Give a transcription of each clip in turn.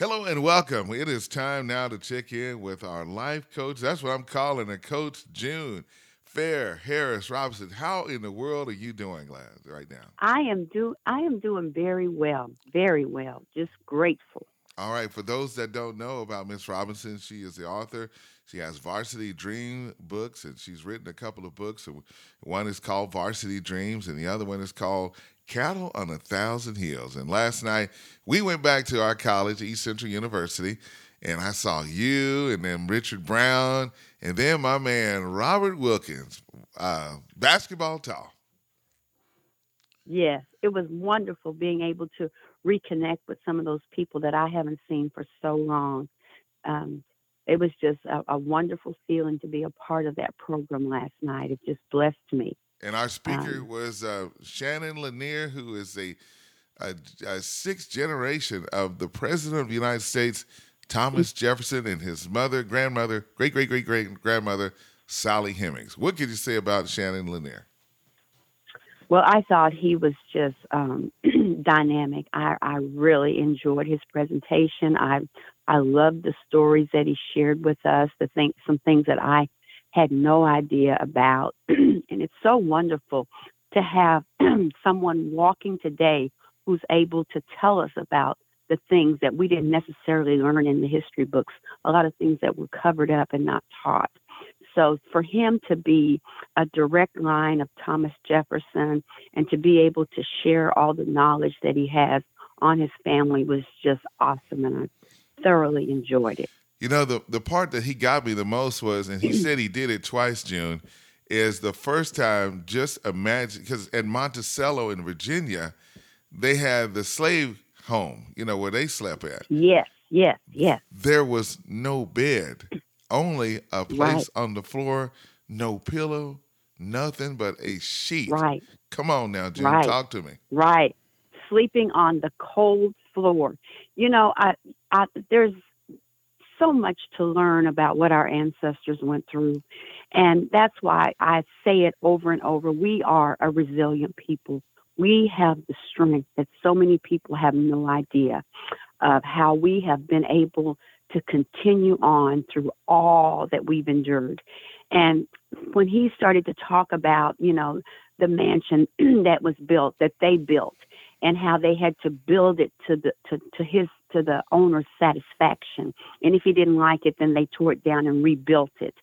Hello and welcome. It is time now to check in with our life coach. That's what I'm calling a Coach June Fair Harris Robinson. How in the world are you doing, Glad, right now? I am do I am doing very well, very well. Just grateful. All right. For those that don't know about Miss Robinson, she is the author. She has Varsity Dream books, and she's written a couple of books. One is called Varsity Dreams, and the other one is called Cattle on a Thousand Hills. And last night we went back to our college, East Central University, and I saw you and then Richard Brown and then my man Robert Wilkins, uh, basketball talk. Yes, it was wonderful being able to reconnect with some of those people that I haven't seen for so long. Um, it was just a, a, wonderful feeling to be a part of that program last night. It just blessed me. And our speaker um, was uh, Shannon Lanier, who is a, a, a, sixth generation of the President of the United States, Thomas Jefferson, and his mother, grandmother, great, great, great, great grandmother, Sally Hemings. What could you say about Shannon Lanier? Well, I thought he was just um, dynamic. I, I really enjoyed his presentation. I I loved the stories that he shared with us. The thing, some things that I had no idea about. and it's so wonderful to have someone walking today who's able to tell us about the things that we didn't necessarily learn in the history books, a lot of things that were covered up and not taught. So for him to be a direct line of Thomas Jefferson and to be able to share all the knowledge that he has on his family was just awesome and I thoroughly enjoyed it. You know, the the part that he got me the most was, and he mm. said he did it twice, June, is the first time. Just imagine, because at Monticello in Virginia, they had the slave home, you know, where they slept at. Yes, yes, yes. There was no bed, only a place right. on the floor, no pillow, nothing but a sheet. Right. Come on now, June, right. talk to me. Right. Sleeping on the cold floor. You know, I, I there's so much to learn about what our ancestors went through. And that's why I say it over and over. We are a resilient people. We have the strength that so many people have no idea of how we have been able to continue on through all that we've endured. And when he started to talk about, you know, the mansion that was built, that they built, and how they had to build it to the to, to his to the owner's satisfaction. And if he didn't like it, then they tore it down and rebuilt it.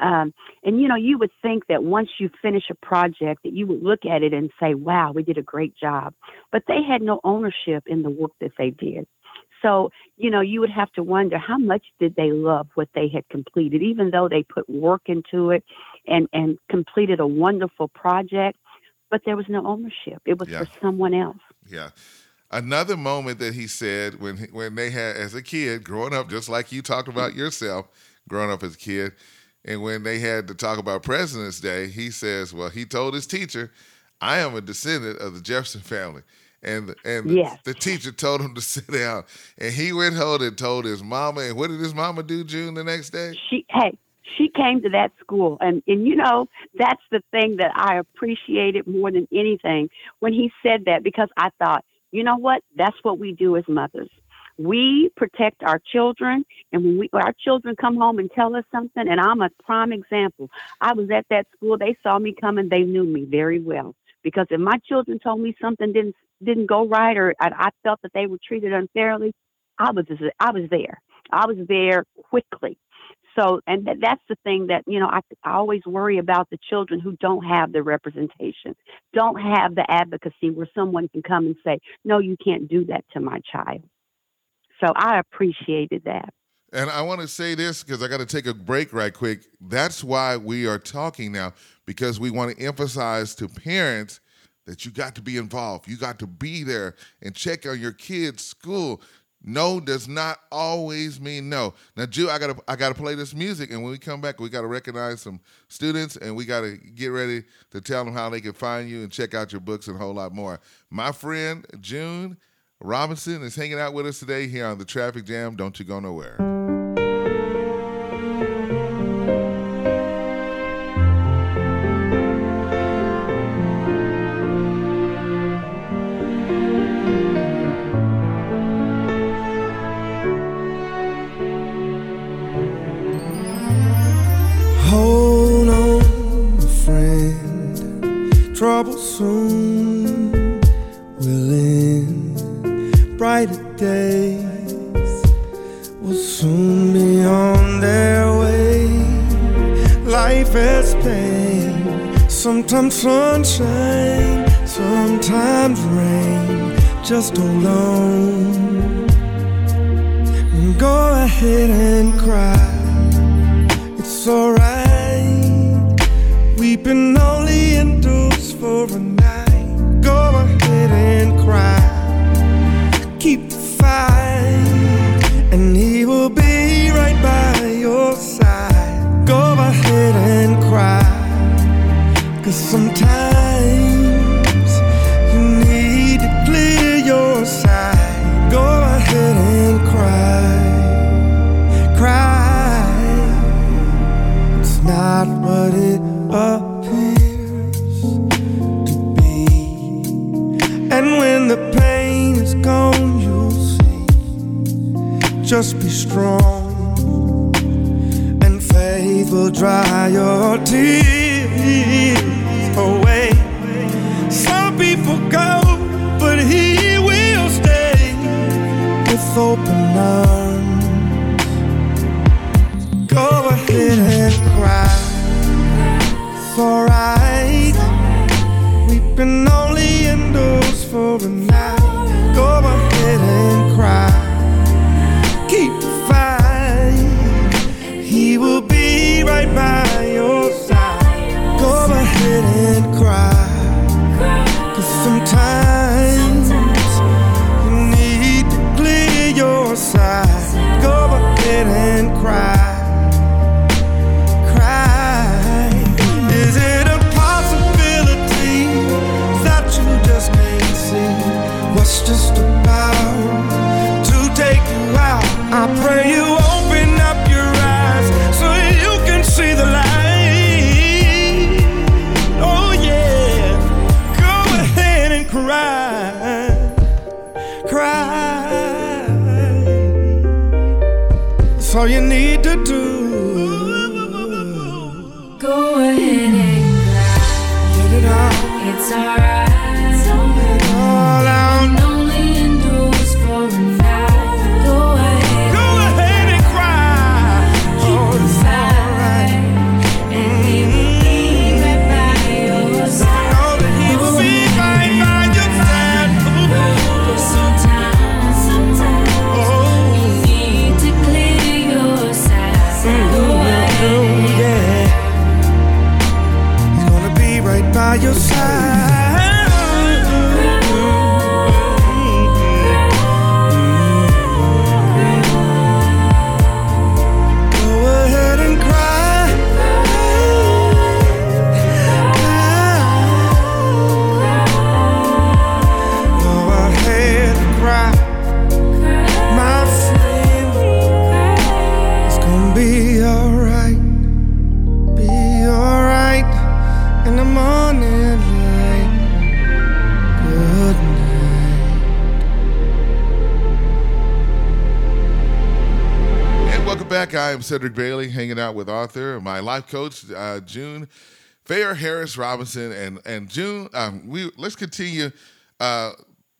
Um, and you know, you would think that once you finish a project, that you would look at it and say, "Wow, we did a great job." But they had no ownership in the work that they did. So, you know, you would have to wonder how much did they love what they had completed, even though they put work into it and and completed a wonderful project, but there was no ownership. It was yeah. for someone else. Yeah. Another moment that he said when he, when they had as a kid growing up, just like you talked about mm-hmm. yourself growing up as a kid, and when they had to talk about President's Day, he says, "Well, he told his teacher, I am a descendant of the Jefferson family." And and yes. the, the, teacher told him to sit down, and he went home and told his mama. And what did his mama do, June, the next day? She hey, she came to that school, and and you know that's the thing that I appreciated more than anything when he said that because I thought you know what? That's what we do as mothers. We protect our children, and when we, our children come home and tell us something, and I'm a prime example. I was at that school. They saw me coming. They knew me very well because if my children told me something didn't didn't go right, or I, I felt that they were treated unfairly, I was I was there. I was there quickly so and th- that's the thing that you know I, I always worry about the children who don't have the representation don't have the advocacy where someone can come and say no you can't do that to my child so i appreciated that and I want to say this because I got to take a break right quick. That's why we are talking now because we want to emphasize to parents that you got to be involved. You got to be there and check on your kids' school. No does not always mean no. Now, June, I gotta I gotta play this music, and when we come back, we gotta recognize some students, and we gotta get ready to tell them how they can find you and check out your books and a whole lot more. My friend June Robinson is hanging out with us today here on the Traffic Jam. Don't you go nowhere. Trouble soon will end. Brighter days will soon be on their way. Life has pain, sometimes sunshine, sometimes rain. Just hold on. Go ahead and cry. It's alright. Weeping all for a night. Go ahead and cry. Keep the fight, and he will be right by your side. Go ahead and cry. Cause sometimes strong, It's right by your side. Welcome back. I am Cedric Bailey, hanging out with author, my life coach, uh, June Fair Harris Robinson, and and June. Um, we let's continue. Uh,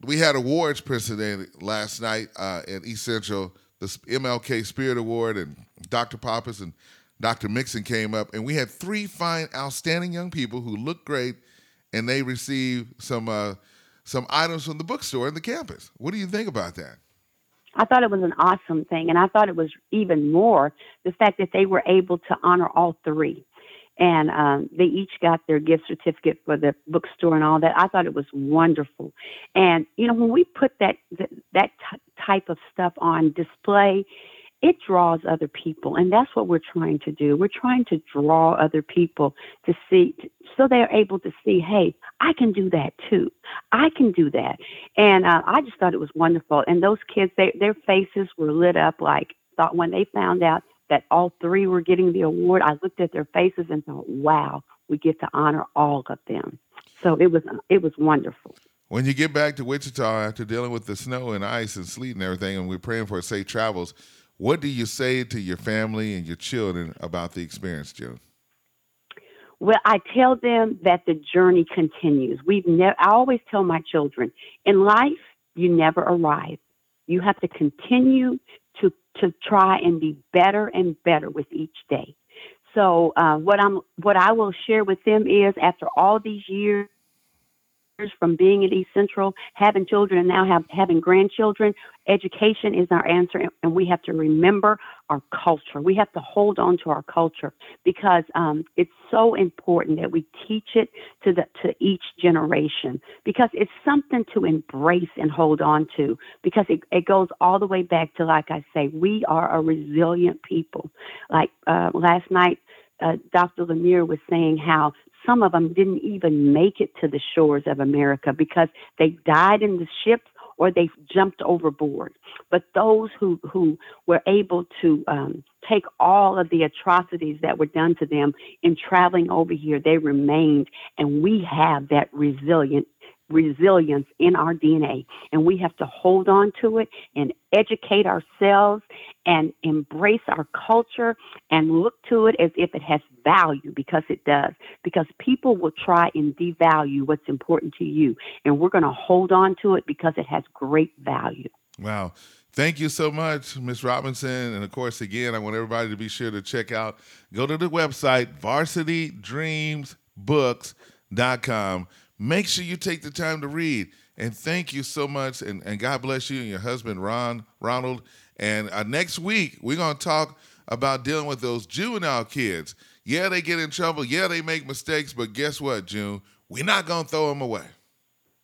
we had awards presented last night uh, at East Central, the MLK Spirit Award, and Dr. Pappas and Dr. Mixon came up, and we had three fine, outstanding young people who looked great, and they received some uh, some items from the bookstore in the campus. What do you think about that? I thought it was an awesome thing. And I thought it was even more the fact that they were able to honor all three. And um, they each got their gift certificate for the bookstore and all that. I thought it was wonderful. And, you know, when we put that, that, that t- type of stuff on display, it draws other people. And that's what we're trying to do. We're trying to draw other people to see, so they're able to see, hey, I can do that too. I can do that. And uh, I just thought it was wonderful. And those kids, they, their faces were lit up like, thought when they found out that all three were getting the award, I looked at their faces and thought, wow, we get to honor all of them. So it was, it was wonderful. When you get back to Wichita after dealing with the snow and ice and sleet and everything, and we're praying for safe travels, what do you say to your family and your children about the experience, Joe? Well, I tell them that the journey continues. We've never. I always tell my children, in life, you never arrive. You have to continue to to try and be better and better with each day. So uh, what I'm what I will share with them is after all these years from being at East Central, having children, and now have, having grandchildren. Education is our answer, and, and we have to remember our culture. We have to hold on to our culture because um, it's so important that we teach it to the to each generation because it's something to embrace and hold on to because it, it goes all the way back to like I say, we are a resilient people. Like uh, last night, uh, Dr. Lemire was saying how some of them didn't even make it to the shores of America because they died in the ships or they jumped overboard. But those who, who were able to um, take all of the atrocities that were done to them in traveling over here, they remained, and we have that resilient resilience in our DNA. And we have to hold on to it and educate ourselves and embrace our culture and look to it as if it has value because it does. Because people will try and devalue what's important to you. And we're going to hold on to it because it has great value. Wow. Thank you so much, Ms. Robinson. And of course, again, I want everybody to be sure to check out, go to the website, varsitydreamsbooks.com. Make sure you take the time to read. And thank you so much. And, and God bless you and your husband, Ron, Ronald. And uh, next week, we're going to talk about dealing with those juvenile kids. Yeah, they get in trouble. Yeah, they make mistakes. But guess what, June? We're not going to throw them away.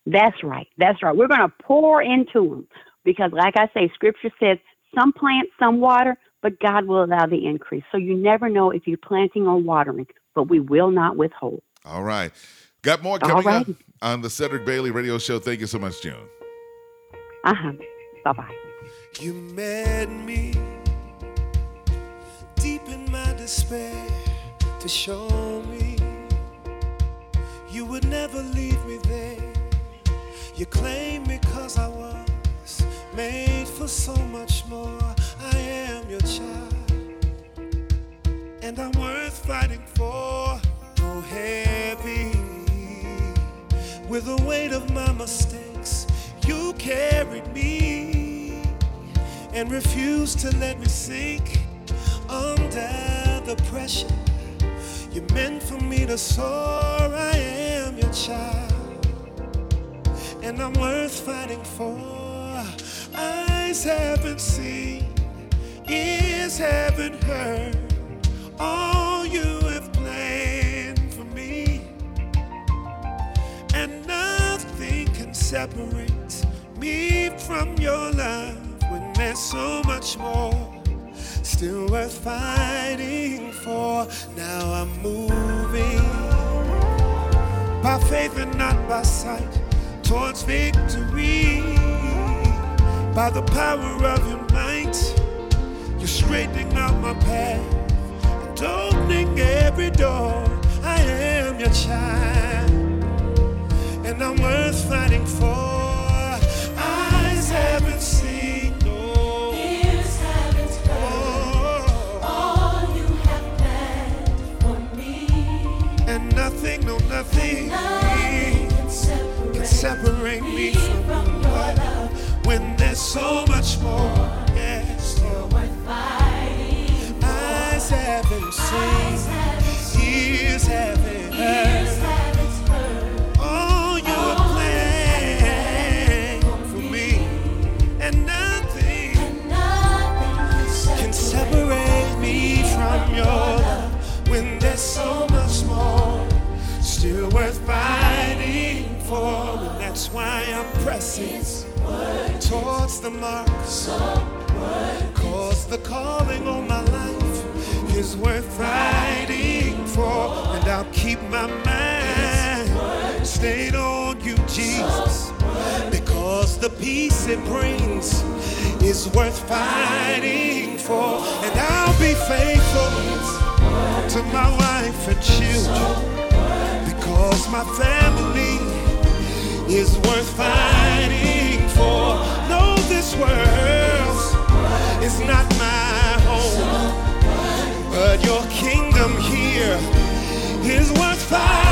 That's right. That's right. We're going to pour into them because, like I say, Scripture says some plant, some water, but God will allow the increase. So you never know if you're planting or watering, but we will not withhold. All right. Got more All coming up on the Cedric Bailey Radio Show. Thank you so much, June. Uh huh. Bye bye. You met me deep in my despair to show me you would never leave me there. You claimed me cause I was made for so much more. I am your child, and I'm worth fighting for. Though heavy with the weight of my mistakes, you carried me and refused to let me sink under the pressure. You meant for me to soar. I am your child, and I'm worth fighting for. Eyes haven't seen, ears haven't heard and nothing can separate me from your love when there's so much more still worth fighting for. Now I'm moving by faith and not by sight towards victory. By the power of your might, you're straightening out my path and opening every door. I am your child, mark. Cause the calling on my life is worth fighting for. And I'll keep my mind stayed on you, Jesus. Because the peace it brings is worth fighting for. And I'll be faithful to my wife and children. Because my family is worth fighting for this world is not my home, but your kingdom here is worth fighting.